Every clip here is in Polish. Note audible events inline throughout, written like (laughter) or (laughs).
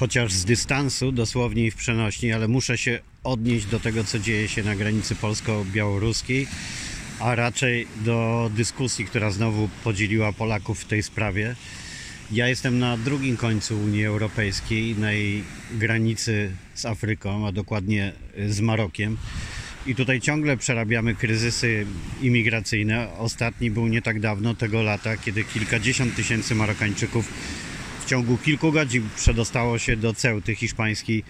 chociaż z dystansu, dosłownie i w przenośni, ale muszę się odnieść do tego, co dzieje się na granicy polsko-białoruskiej, a raczej do dyskusji, która znowu podzieliła Polaków w tej sprawie. Ja jestem na drugim końcu Unii Europejskiej, na jej granicy z Afryką, a dokładnie z Marokiem. I tutaj ciągle przerabiamy kryzysy imigracyjne. Ostatni był nie tak dawno, tego lata, kiedy kilkadziesiąt tysięcy Marokańczyków w ciągu kilku godzin przedostało się do Ceuty, hiszpańskiej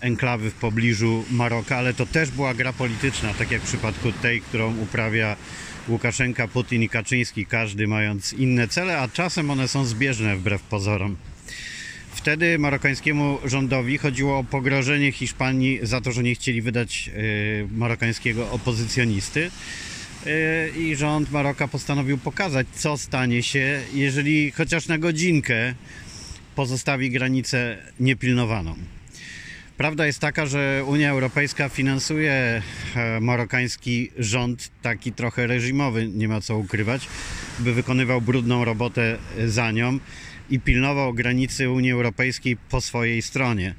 enklawy w pobliżu Maroka, ale to też była gra polityczna, tak jak w przypadku tej, którą uprawia Łukaszenka, Putin i Kaczyński, każdy mając inne cele, a czasem one są zbieżne wbrew pozorom. Wtedy marokańskiemu rządowi chodziło o pogrożenie Hiszpanii za to, że nie chcieli wydać y, marokańskiego opozycjonisty. Y, I rząd Maroka postanowił pokazać, co stanie się, jeżeli chociaż na godzinkę pozostawi granicę niepilnowaną. Prawda jest taka, że Unia Europejska finansuje e, marokański rząd, taki trochę reżimowy, nie ma co ukrywać, by wykonywał brudną robotę za nią i pilnował granicy Unii Europejskiej po swojej stronie.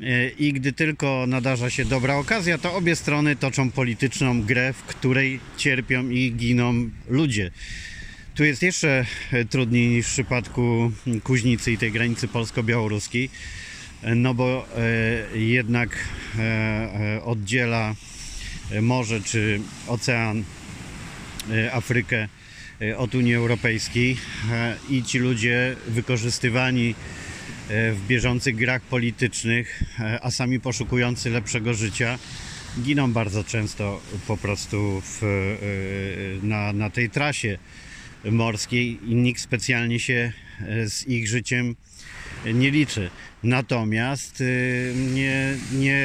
E, I gdy tylko nadarza się dobra okazja, to obie strony toczą polityczną grę, w której cierpią i giną ludzie. Tu jest jeszcze e, trudniej niż w przypadku Kuźnicy i tej granicy polsko-białoruskiej no bo e, jednak e, e, oddziela morze czy ocean Afrykę od Unii Europejskiej i ci ludzie wykorzystywani w bieżących grach politycznych, a sami poszukujący lepszego życia, giną bardzo często po prostu w, na, na tej trasie morskiej i nikt specjalnie się z ich życiem nie liczy. Natomiast y, nie, nie,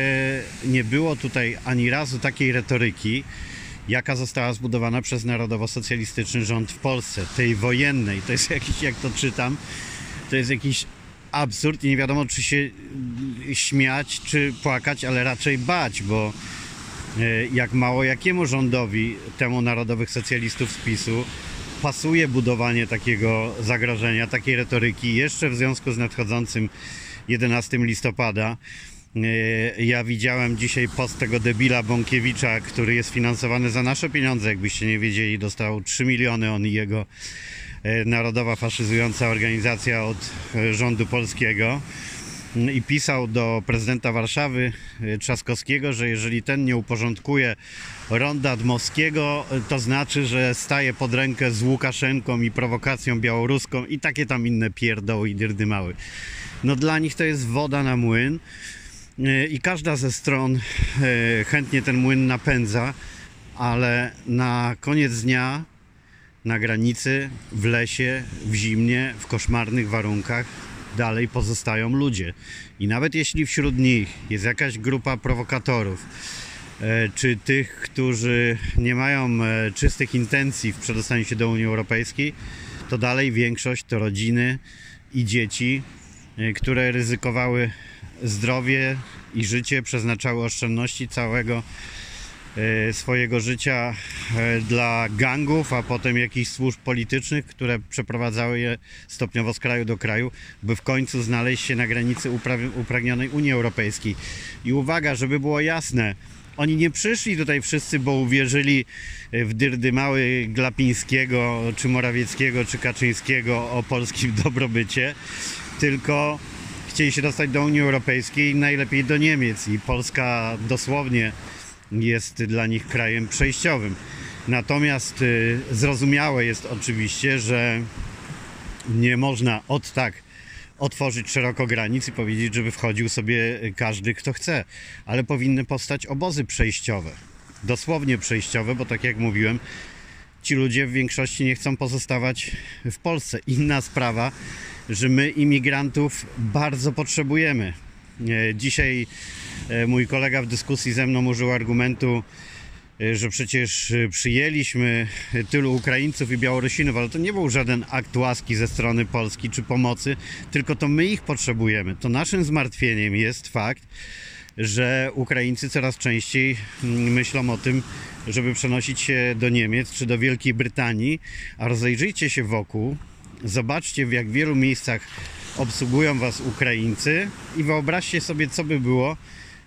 nie było tutaj ani razu takiej retoryki, jaka została zbudowana przez narodowo-socjalistyczny rząd w Polsce, tej wojennej. To jest jakiś, jak to czytam, to jest jakiś absurd i nie wiadomo, czy się śmiać, czy płakać, ale raczej bać, bo jak mało jakiemu rządowi, temu narodowych socjalistów z PiSu, pasuje budowanie takiego zagrożenia, takiej retoryki, jeszcze w związku z nadchodzącym 11 listopada. E, ja widziałem dzisiaj post tego debila Bąkiewicza, który jest finansowany za nasze pieniądze, jakbyście nie wiedzieli, dostał 3 miliony on i jego e, narodowa faszyzująca organizacja od e, rządu polskiego i pisał do prezydenta Warszawy Trzaskowskiego, że jeżeli ten nie uporządkuje ronda Dmowskiego, to znaczy, że staje pod rękę z Łukaszenką i prowokacją białoruską i takie tam inne pierdoły i dyrdymały no dla nich to jest woda na młyn e, i każda ze stron chętnie ten młyn napędza, ale na koniec dnia na granicy, w lesie, w zimnie, w koszmarnych warunkach dalej pozostają ludzie. I nawet jeśli wśród nich jest jakaś grupa prowokatorów, e, czy tych, którzy nie mają czystych intencji w przedostaniu się do Unii Europejskiej, to dalej większość to rodziny i dzieci, E, które ryzykowały zdrowie i życie, przeznaczały oszczędności całego e, swojego życia e, dla gangów, a potem jakichś służb politycznych, które przeprowadzały je stopniowo z kraju do kraju, by w końcu znaleźć się na granicy upragnionej Unii Europejskiej. I uwaga, żeby było jasne, oni nie przyszli tutaj wszyscy, bo uwierzyli w dyrdy mały Glapińskiego, czy Morawieckiego, czy Kaczyńskiego o polskim (laughs) dobrobycie tylko chcieli się dostać do Unii Europejskiej, najlepiej do Niemiec i Polska dosłownie jest dla nich krajem przejściowym. Natomiast y, zrozumiałe jest oczywiście, że nie można od tak otworzyć szeroko granic i powiedzieć, żeby wchodził sobie każdy, kto chce, ale powinny powstać obozy przejściowe. Dosłownie przejściowe, bo tak jak mówiłem, ci ludzie w większości nie chcą pozostawać w Polsce. Inna sprawa, że my imigrantów bardzo potrzebujemy. E, dzisiaj mój kolega w dyskusji ze mną użył argumentu, e, że przecież przyjęliśmy tylu Ukraińców i Białorusinów, ale to nie był żaden akt łaski ze strony Polski czy pomocy, tylko to my ich potrzebujemy. To naszym zmartwieniem jest fakt, że Ukraińcy coraz częściej mm, myślą o tym, żeby przenosić się do Niemiec czy do Wielkiej Brytanii, a rozejrzyjcie się wokół, zobaczcie w jak wielu miejscach obsługują was Ukraińcy i wyobraźcie sobie, co by było,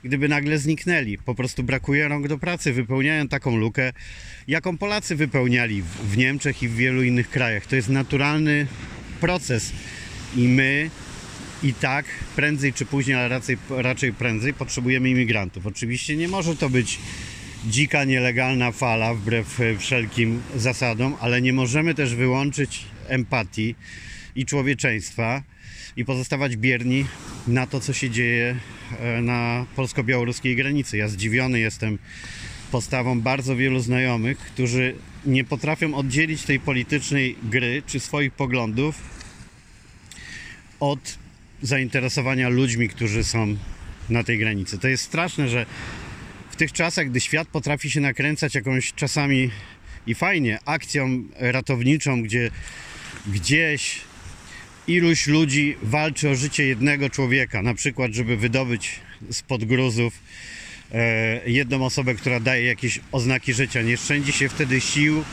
gdyby nagle zniknęli. Po prostu brakuje rąk do pracy, wypełniają taką lukę, jaką Polacy wypełniali w- Niemczech i w wielu innych krajach. To jest naturalny proces i my i tak prędzej czy później, ale raczej, raczej prędzej potrzebujemy imigrantów. Oczywiście nie może to być dzika, nielegalna fala wbrew e, wszelkim zasadom, ale nie możemy też wyłączyć empatii i człowieczeństwa i pozostawać bierni na to, co się dzieje na polsko-białoruskiej granicy. Ja zdziwiony jestem postawą bardzo wielu znajomych, którzy nie potrafią oddzielić tej politycznej gry czy swoich poglądów od zainteresowania ludźmi, którzy są na tej granicy. To jest straszne, że w tych czasach, gdy świat potrafi się nakręcać jakąś czasami i fajnie akcją ratowniczą, gdzie gdzieś iluś ludzi walczy o życie jednego człowieka, na przykład, żeby wydobyć spod gruzów e, jedną osobę, która daje jakieś oznaki życia. Nie szczędzi się wtedy sił,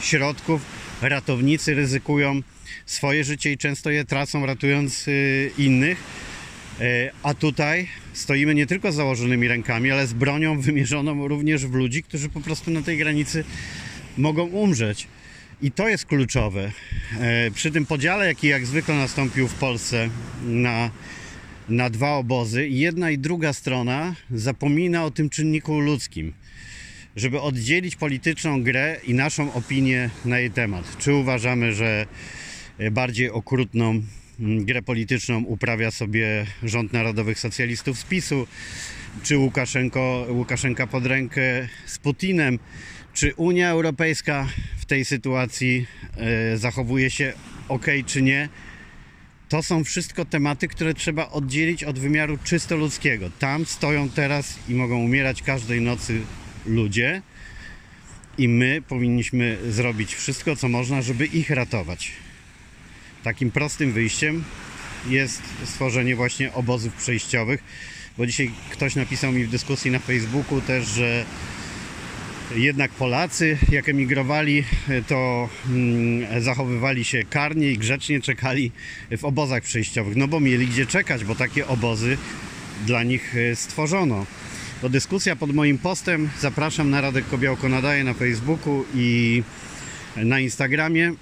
środków. Ratownicy ryzykują swoje życie i często je tracą, ratując y, innych. E, A tutaj stoimy nie tylko z założonymi rękami, ale z bronią wymierzoną również w ludzi, którzy po prostu na tej granicy mogą umrzeć. I to jest kluczowe. E, Przy tym podziale, jaki jak zwykle nastąpił w Polsce na, na dwa obozy, jedna i druga strona zapomina o tym czynniku ludzkim, żeby oddzielić polityczną grę i naszą opinię na jej temat. Czy uważamy, że bardziej okrutną mm, grę polityczną uprawia sobie rząd narodowych socjalistów z PiSu, czy Łukaszenko, Łukaszenka pod rękę z Putinem, czy Unia Europejska tej sytuacji e, zachowuje się ok, czy nie. To są wszystko tematy, które trzeba oddzielić od wymiaru czysto ludzkiego. Tam stoją teraz i mogą umierać każdej nocy ludzie i my powinniśmy zrobić wszystko, co można, żeby ich ratować. Takim prostym wyjściem jest stworzenie właśnie obozów przejściowych, bo dzisiaj ktoś napisał mi w dyskusji na Facebooku też, że jednak Polacy, jak emigrowali, to mm, zachowywali się karnie i grzecznie czekali w obozach przejściowych. No bo mieli gdzie czekać, bo takie obozy dla nich e, stworzono. To dyskusja pod moim postem. Zapraszam na Radek Kobiałko nadaje na Facebooku i na Instagramie.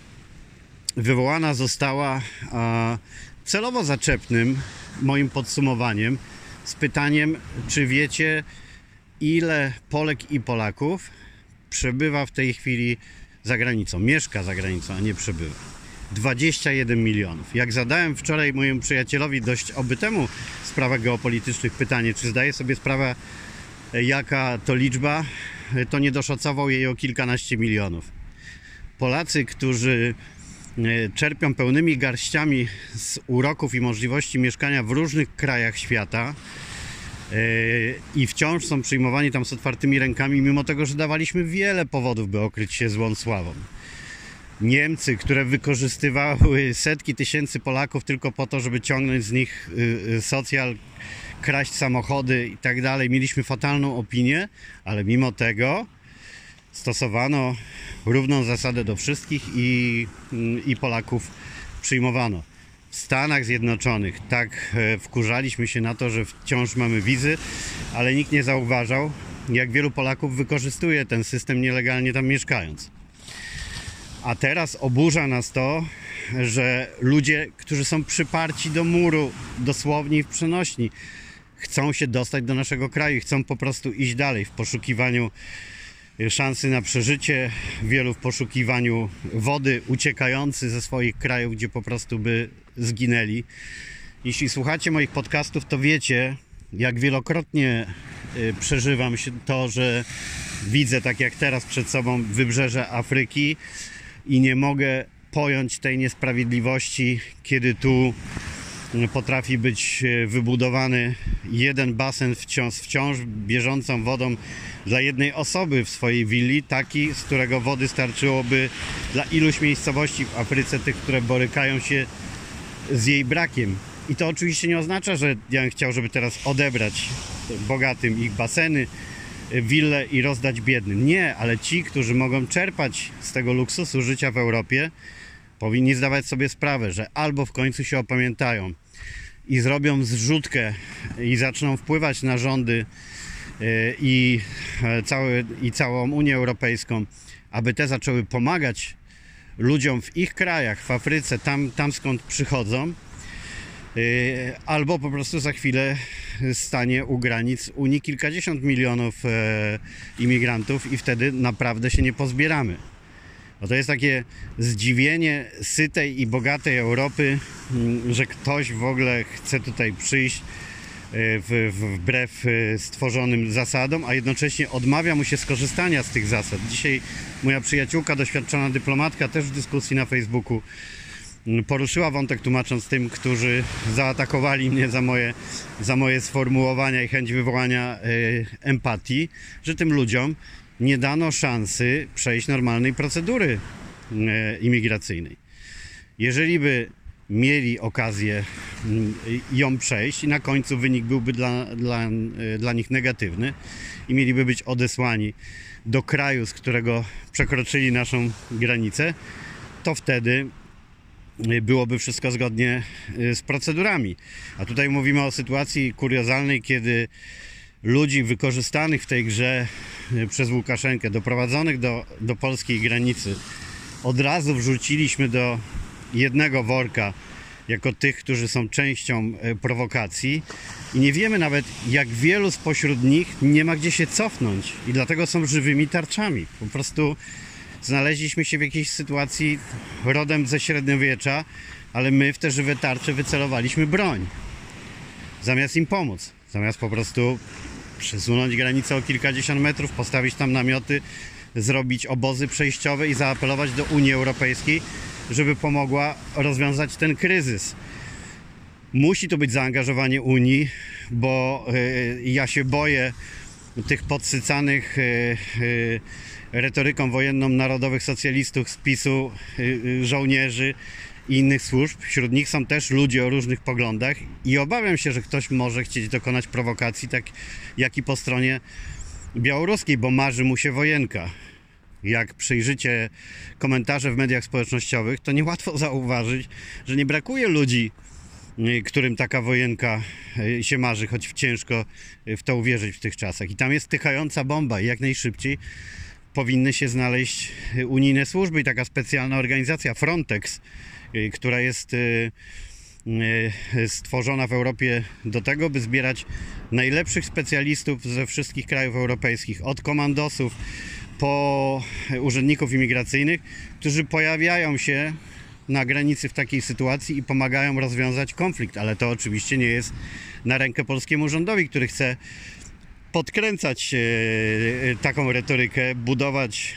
Wywołana została celowo zaczepnym moim podsumowaniem z pytaniem, czy wiecie, ile Polek i Polaków przebywa w tej chwili za granicą, mieszka za granicą, a nie przebywa. 21 milionów. Jak zadałem wczoraj mojemu przyjacielowi dość obytemu w sprawach geopolitycznych pytanie, czy zdaje sobie sprawę, e, jaka to liczba, e, to nie doszacował jej o kilkanaście milionów. Polacy, którzy e, czerpią pełnymi garściami z uroków i możliwości mieszkania w różnych krajach świata, i wciąż są przyjmowani tam z otwartymi rękami, mimo tego, że dawaliśmy wiele powodów, by okryć się złą sławą. Niemcy, które wykorzystywały setki tysięcy Polaków tylko po to, żeby ciągnąć z nich y, y, socjal, kraść samochody i tak dalej. Mieliśmy fatalną opinię, ale mimo tego stosowano równą zasadę do wszystkich i, mm, i Polaków przyjmowano. W Stanach Zjednoczonych tak e, wkurzaliśmy się na to, że wciąż mamy wizy, ale nikt nie zauważał, jak wielu Polaków wykorzystuje ten system nielegalnie tam mieszkając. A teraz oburza nas to, że ludzie, którzy są przyparci do muru, dosłownie w przenośni, chcą się dostać do naszego kraju, i chcą po prostu iść dalej w poszukiwaniu szansy na przeżycie, wielu w poszukiwaniu wody, uciekający ze swoich krajów, gdzie po prostu by zginęli. Jeśli słuchacie moich podcastów, to wiecie, jak wielokrotnie y, przeżywam to, że widzę tak jak teraz przed sobą wybrzeże Afryki i nie mogę pojąć tej niesprawiedliwości, kiedy tu potrafi być y, wybudowany jeden basen wciąż, wciąż bieżącą wodą dla jednej osoby w swojej willi, taki, z którego wody starczyłoby dla iluś miejscowości w Afryce, tych, które borykają się z jej brakiem. I to oczywiście nie oznacza, że ja bym chciał, żeby teraz odebrać bogatym ich baseny, wille i rozdać biednym. Nie, ale ci, którzy mogą czerpać z tego luksusu życia w Europie, powinni zdawać sobie sprawę, że albo w końcu się opamiętają i zrobią zrzutkę i zaczną wpływać na rządy e, i, e, cały, i całą Unię Europejską, aby te zaczęły pomagać ludziom w ich krajach, w Afryce, tam, tam skąd przychodzą, y, albo po prostu za chwilę stanie u granic Unii kilkadziesiąt milionów e, imigrantów i wtedy naprawdę się nie pozbieramy. Bo to jest takie zdziwienie sytej i bogatej Europy, mm, że ktoś w ogóle chce tutaj przyjść e, w, wbrew e, stworzonym zasadom, a jednocześnie odmawia mu się skorzystania z tych zasad. Dzisiaj moja przyjaciółka, doświadczona dyplomatka, też w dyskusji na Facebooku mm, poruszyła wątek tłumacząc tym, którzy zaatakowali mnie za moje, za moje sformułowania i chęć wywołania y, empatii, że tym ludziom nie dano szansy przejść normalnej procedury y, imigracyjnej. Jeżeli by mieli okazję mm, ją przejść i na końcu wynik byłby dla, dla, y, dla nich negatywny i mieliby być odesłani do kraju, z którego przekroczyli naszą granicę, to wtedy y, byłoby wszystko zgodnie z procedurami. A tutaj mówimy o sytuacji kuriozalnej, kiedy ludzi wykorzystanych w tej grze y, przez Łukaszenkę, doprowadzonych do, do polskiej granicy, od razu wrzuciliśmy do jednego worka jako tych, którzy są częścią e, prowokacji i nie wiemy nawet, jak wielu spośród nich nie ma gdzie się cofnąć i dlatego są żywymi tarczami. Po prostu znaleźliśmy się w jakiejś sytuacji rodem ze średniowiecza, ale my w te żywe tarcze wycelowaliśmy broń. Zamiast im pomóc, zamiast po prostu przesunąć granicę o kilkadziesiąt metrów, postawić tam namioty, zrobić obozy przejściowe i zaapelować do Unii Europejskiej, żeby pomogła rozwiązać ten kryzys. Musi to być zaangażowanie Unii, bo y, ja się boję tych podsycanych y, y, retoryką wojenną narodowych socjalistów z PiSu, żołnierzy i innych służb. Wśród nich są też ludzie o różnych poglądach i obawiam się, że ktoś może chcieć dokonać prowokacji, tak jak i po stronie białoruskiej, bo marzy mu się wojenka jak przyjrzycie komentarze w mediach społecznościowych, to niełatwo (laughs) zauważyć, że nie brakuje ludzi, y, którym taka wojenka y, się marzy, choć ciężko y, w to uwierzyć w tych czasach. I tam jest tychająca bomba i jak najszybciej powinny się znaleźć unijne służby i taka specjalna organizacja Frontex, która jest stworzona w Europie do tego, by zbierać najlepszych specjalistów ze wszystkich krajów europejskich, od komandosów po urzędników imigracyjnych, którzy pojawiają się na granicy w takiej sytuacji i pomagają rozwiązać konflikt, ale to oczywiście nie jest na rękę polskiemu rządowi, który chce podkręcać e, taką retorykę, budować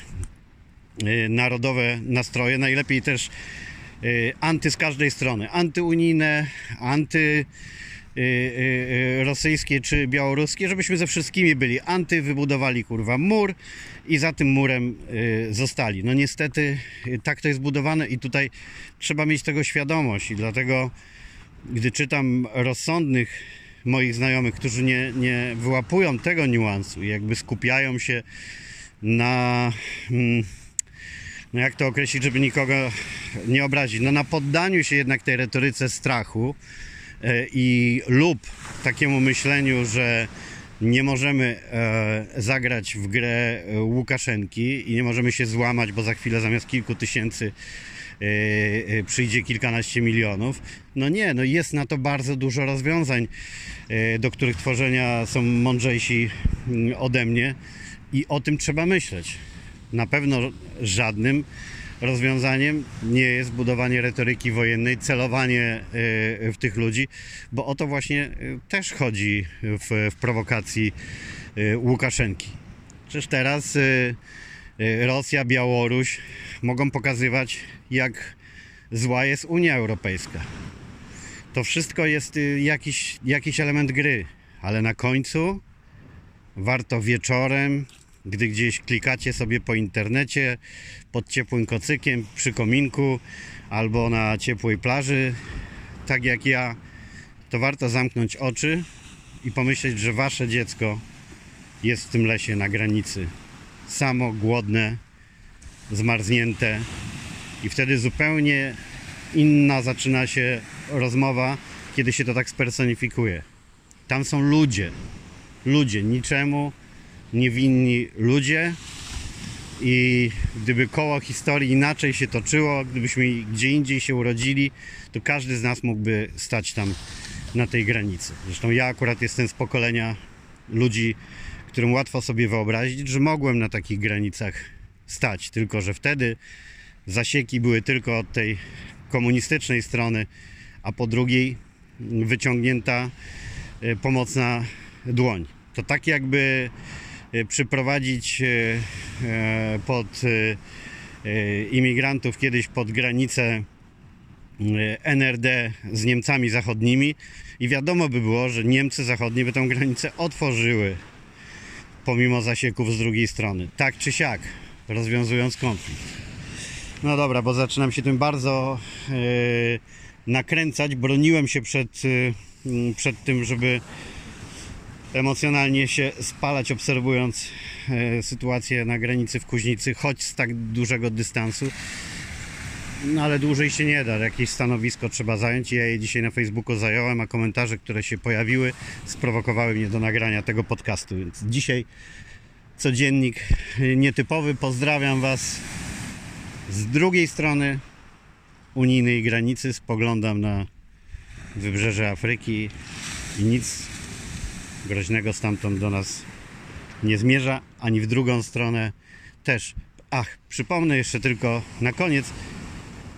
e, narodowe nastroje, najlepiej też e, anty z każdej strony, antyunijne, anty rosyjskie czy białoruskie, żebyśmy ze wszystkimi byli. Anty, wybudowali kurwa mur i za tym murem zostali. No niestety tak to jest budowane i tutaj trzeba mieć tego świadomość. I dlatego gdy czytam rozsądnych moich znajomych, którzy nie, nie wyłapują tego niuansu jakby skupiają się na mm, no jak to określić, żeby nikogo nie obrazić, no na poddaniu się jednak tej retoryce strachu, E, i lub takiemu myśleniu, że nie możemy e, zagrać w grę e, Łukaszenki i nie możemy się złamać, bo za chwilę zamiast kilku tysięcy przyjdzie kilkanaście milionów. No nie, no jest na to bardzo dużo rozwiązań, do których tworzenia są mądrzejsi mm, ode mnie i o tym trzeba myśleć. Na pewno żadnym rozwiązaniem nie jest budowanie retoryki wojennej, celowanie w tych ludzi, bo o to właśnie też chodzi w, w prowokacji Łukaszenki. Przecież teraz Rosja, Białoruś mogą pokazywać, jak zła jest Unia Europejska. To wszystko jest jakiś, jakiś element gry, ale na końcu warto wieczorem gdy gdzieś klikacie sobie po internecie pod ciepłym kocykiem przy kominku albo na ciepłej plaży, tak jak ja, to warto zamknąć oczy i pomyśleć, że wasze dziecko jest w tym lesie na granicy. Samo głodne, zmarznięte i wtedy zupełnie inna zaczyna się rozmowa kiedy się to tak spersonifikuje. Tam są ludzie. Ludzie, niczemu niewinni ludzie. I gdyby koło historii inaczej się toczyło, gdybyśmy gdzie indziej się urodzili, to każdy z nas mógłby stać tam na tej granicy. Zresztą ja akurat jestem z pokolenia ludzi, którym łatwo sobie wyobrazić, że mogłem na takich granicach stać, tylko że wtedy zasieki były tylko od tej komunistycznej strony, a po drugiej wyciągnięta e, pomocna dłoń. To tak jakby e, przyprowadzić e, pod imigrantów kiedyś pod granicę NRD z Niemcami zachodnimi i wiadomo by było, że Niemcy zachodnie by tą granicę otworzyły pomimo zasieków z drugiej strony. Tak czy siak, rozwiązując konflikt. No dobra, bo zaczynam się tym bardzo e, nakręcać. Broniłem się przed, m, przed tym, żeby emocjonalnie się spalać, obserwując e, sytuację na granicy w Kuźnicy, choć z tak dużego dystansu. No ale dłużej się nie da, jakieś stanowisko trzeba zająć. Ja je dzisiaj na Facebooku zająłem, a komentarze, które się pojawiły, sprowokowały mnie do nagrania tego podcastu. Więc dzisiaj codziennik nietypowy. Pozdrawiam Was z drugiej strony unijnej granicy. Spoglądam na wybrzeże Afryki i nic groźnego stamtąd do nas nie zmierza, ani w drugą stronę też. Ach, przypomnę jeszcze tylko na koniec,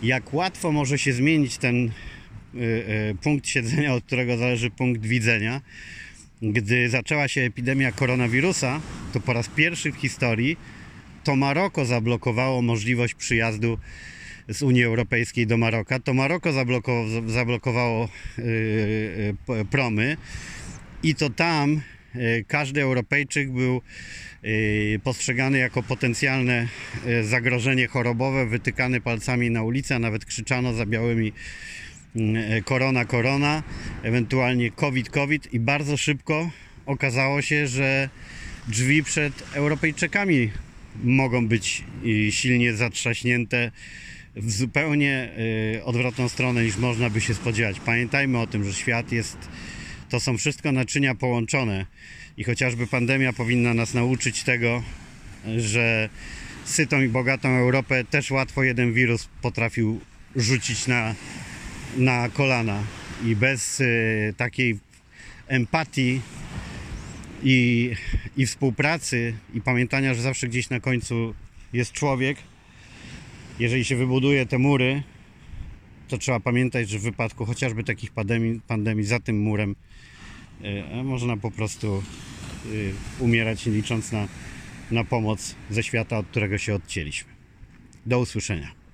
jak łatwo może się zmienić ten y, y, punkt siedzenia, od którego zależy punkt widzenia. Gdy zaczęła się epidemia koronawirusa, to po raz pierwszy w historii to Maroko zablokowało możliwość przyjazdu z Unii Europejskiej do Maroka. To Maroko zabloko- zablokowało y, y, p- promy i to tam y, każdy Europejczyk był y, postrzegany jako potencjalne zagrożenie chorobowe, wytykany palcami na ulicy, a nawet krzyczano za białymi korona, korona, ewentualnie COVID, COVID i bardzo szybko okazało się, że drzwi przed Europejczykami mogą być silnie zatrzaśnięte w zupełnie y, odwrotną stronę niż można by się spodziewać. Pamiętajmy o tym, że świat jest to są wszystko naczynia połączone i chociażby pandemia powinna nas nauczyć tego, że sytą i bogatą Europę też łatwo jeden wirus potrafił rzucić na, na kolana i bez y, takiej empatii i, i współpracy i pamiętania, że zawsze gdzieś na końcu jest człowiek, jeżeli się wybuduje te mury, to trzeba pamiętać, że w wypadku chociażby takich pandemii, pandemii za tym murem e, można po prostu e, umierać, licząc na, na pomoc ze świata, od którego się odcięliśmy. Do usłyszenia.